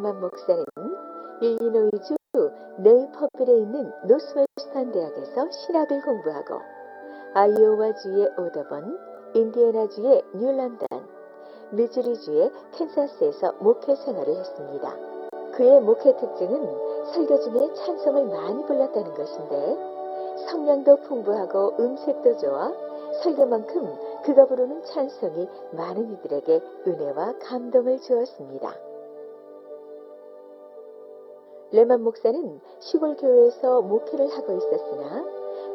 레만 목사는 일리노이주 네이퍼빌에 있는 노스웨스턴 대학에서 신학을 공부하고 아이오와주의 오더번, 인디애나주의 뉴런던, 미즈리주의 캔사스에서 목회 생활을 했습니다. 그의 목회 특징은 설교 중에 찬송을 많이 불렀다는 것인데 성량도 풍부하고 음색도 좋아 설교만큼 그가 부르는 찬송이 많은 이들에게 은혜와 감동을 주었습니다. 레만 목사는 시골 교회에서 목회를 하고 있었으나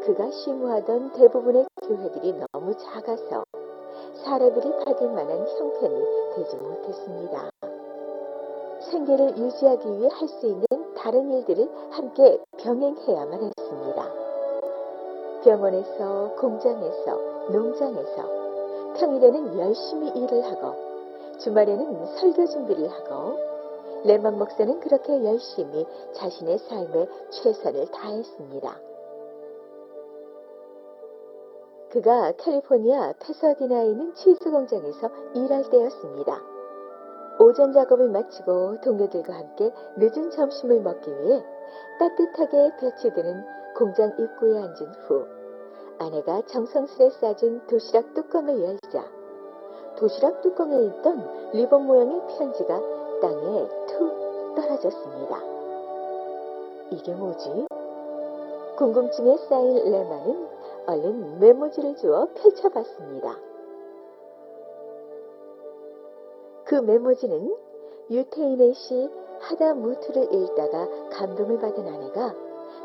그가 심무하던 대부분의 교회들이 너무 작아서 사례비를 받을 만한 형편이 되지 못했습니다. 생계를 유지하기 위해 할 수 있는 다른 일들을 함께 병행해야만 했습니다. 병원에서, 공장에서, 농장에서 평일에는 열심히 일을 하고 주말에는 설교 준비를 하고 레만 목사는 그렇게 열심히 자신의 삶에 최선을 다했습니다. 그가 캘리포니아 페서디나에 있는 치즈 공장에서 일할 때였습니다. 오전 작업을 마치고 동료들과 함께 늦은 점심을 먹기 위해 따뜻하게 드는 공장 입구에 앉은 후 아내가 정성스레 싸준 도시락 뚜껑을 열자 도시락 뚜껑에 있던 리본 모양의 편지가 땅에 툭 떨어졌습니다. 이게 뭐지? 궁금증에 쌓인 레마는 얼른 메모지를 주어 펼쳐봤습니다. 그 메모지는 유태인의 시 하다무트를 읽다가 감동을 받은 아내가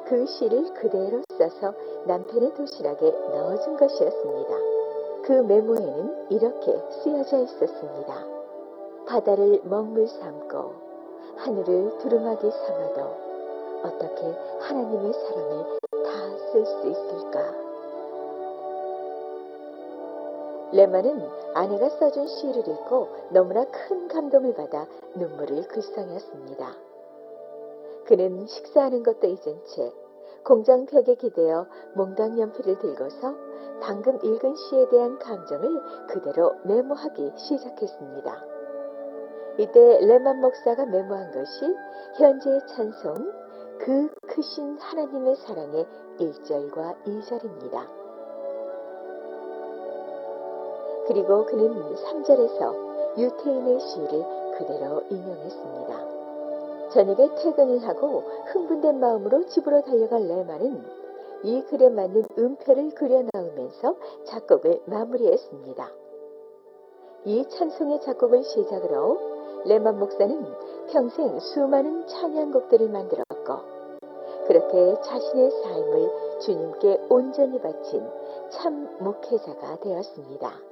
그 시를 그대로 써서 남편의 도시락에 넣어준 것이었습니다. 그 메모에는 이렇게 쓰여져 있었습니다. 바다를 먹물 삼고 하늘을 두루마기 삼아도 어떻게 하나님의 사랑을 다 쓸 수 있을까? 레마는 아내가 써준 시를 읽고 너무나 큰 감동을 받아 눈물을 글썽였습니다. 그는 식사하는 것도 잊은 채 공장 벽에 기대어 몽당 연필을 들고서 방금 읽은 시에 대한 감정을 그대로 메모하기 시작했습니다. 이때 레만 목사가 메모한 것이 현재의 찬송 그 크신 하나님의 사랑의 1절과 2절입니다. 그리고 그는 3절에서 유태인의 시를 그대로 인용했습니다. 저녁에 퇴근을 하고 흥분된 마음으로 집으로 달려간 레마는 이 글에 맞는 음표를 그려 나오면서 작곡을 마무리했습니다. 이 찬송의 작곡을 시작으로 레만 목사는 평생 수많은 찬양곡들을 만들었고 그렇게 자신의 삶을 주님께 온전히 바친 참 목회자가 되었습니다.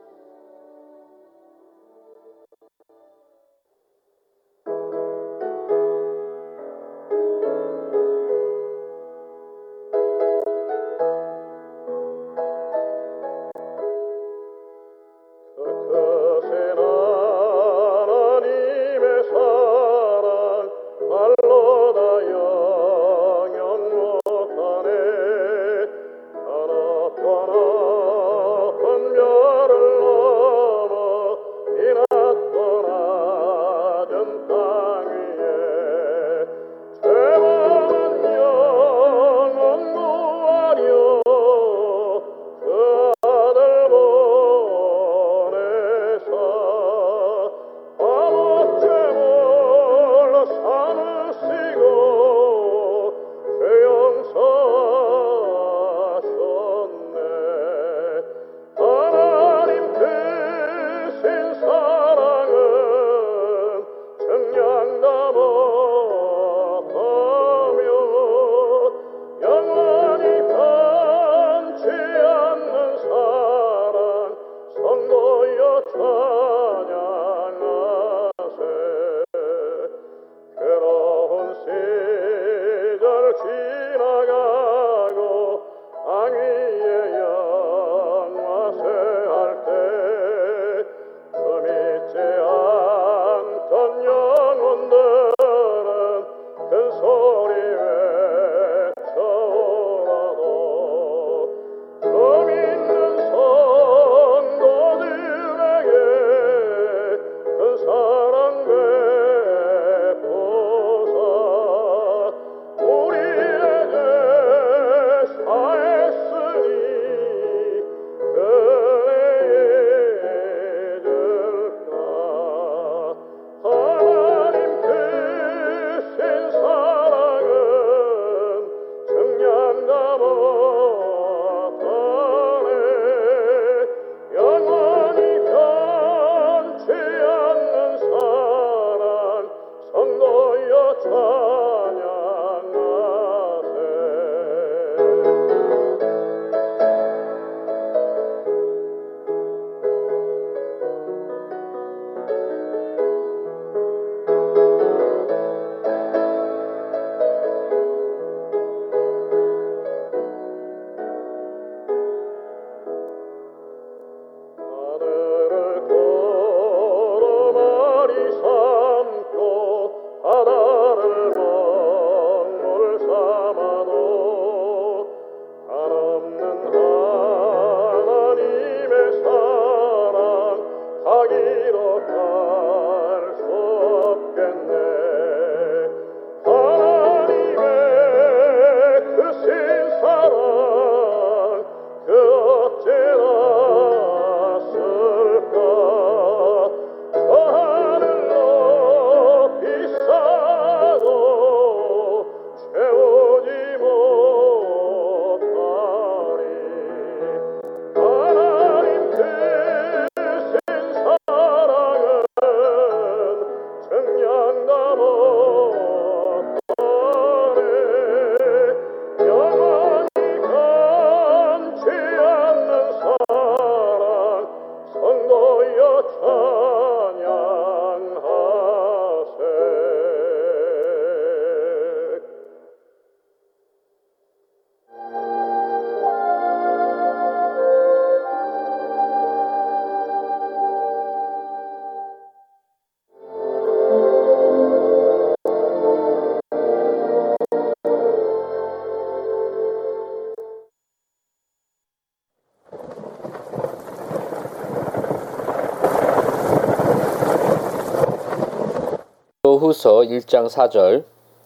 고린도후서 1장 4절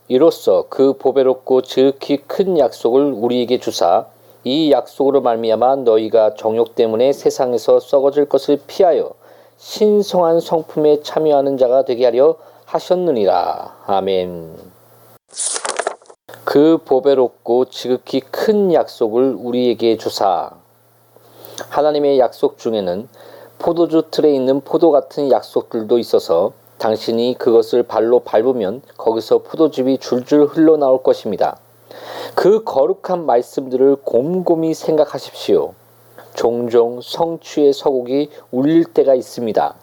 이로써 그 보배롭고 지극히 큰 약속을 우리에게 주사 이 약속으로 말미암아 너희가 정욕 때문에 세상에서 썩어질 것을 피하여 신성한 성품에 참여하는 자가 되게 하려 하셨느니라. 아멘. 그 보배롭고 지극히 큰 약속을 우리에게 주사. 하나님의 약속 중에는 포도주 틀에 있는 포도 같은 약속들도 있어서 당신이 그것을 발로 밟으면 거기서 포도즙이 줄줄 흘러나올 것입니다. 그 거룩한 말씀들을 곰곰이 생각하십시오. 종종 성취의 서곡이 울릴 때가 있습니다.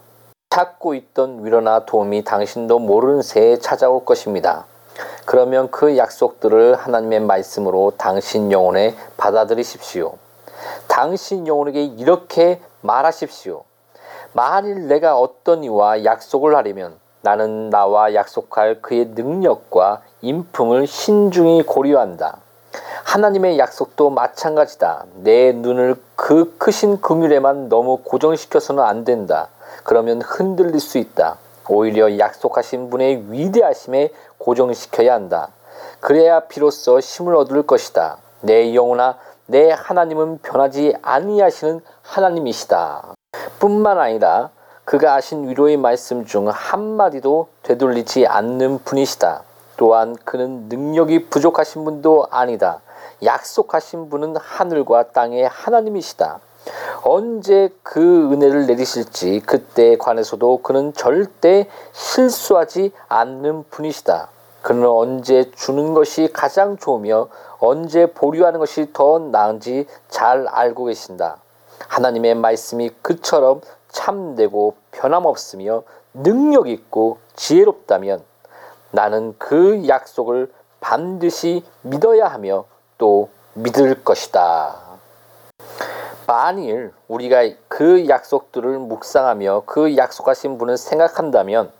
찾고 있던 위로나 도움이 당신도 모르는 새에 찾아올 것입니다. 그러면 그 약속들을 하나님의 말씀으로 당신 영혼에 받아들이십시오. 당신 영혼에게 이렇게 말하십시오. 만일 내가 어떤 이와 약속을 하려면 나는 나와 약속할 그의 능력과 인품을 신중히 고려한다. 하나님의 약속도 마찬가지다. 내 눈을 그 크신 긍휼에만 너무 고정시켜서는 안 된다. 그러면 흔들릴 수 있다. 오히려 약속하신 분의 위대하심에 고정시켜야 한다. 그래야 비로소 힘을 얻을 것이다. 내 영혼아, 내 하나님은 변하지 아니하시는 하나님이시다. 뿐만 아니라 그가 하신 위로의 말씀 중 한마디도 되돌리지 않는 분이시다. 또한 그는 능력이 부족하신 분도 아니다. 약속하신 분은 하늘과 땅의 하나님이시다. 언제 그 은혜를 내리실지 그때에 관해서도 그는 절대 실수하지 않는 분이시다. 그는 언제 주는 것이 가장 좋으며 언제 보류하는 것이 더 나은지 잘 알고 계신다. 하나님의 말씀이 그처럼 참되고 변함없으며 능력 있고 지혜롭다면 나는 그 약속을 반드시 믿어야 하며 또 믿을 것이다. 만일 우리가 그 약속들을 묵상하며 그 약속하신 분을 생각한다면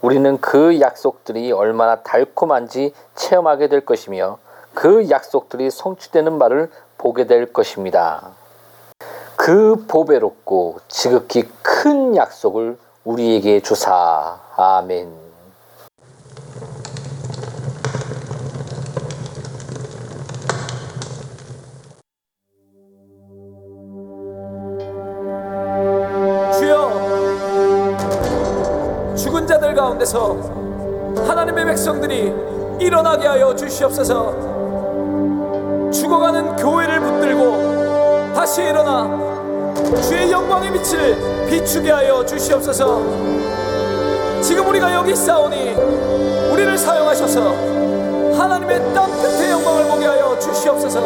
우리는 그 약속들이 얼마나 달콤한지 체험하게 될 것이며 그 약속들이 성취되는 바를 보게 될 것입니다. 그 보배롭고 지극히 큰 약속을 우리에게 주사. 아멘. 주여 죽은 자들 가운데서 하나님의 백성들이 일어나게 하여 주시옵소서 죽어가는 교회를 붙들고 다시 일어나 주의 영광의 빛을 비추게 하여 주시옵소서. 지금 우리가 여기 싸우니 우리를 사용하셔서 하나님의 땅 끝의 영광을 보게 하여 주시옵소서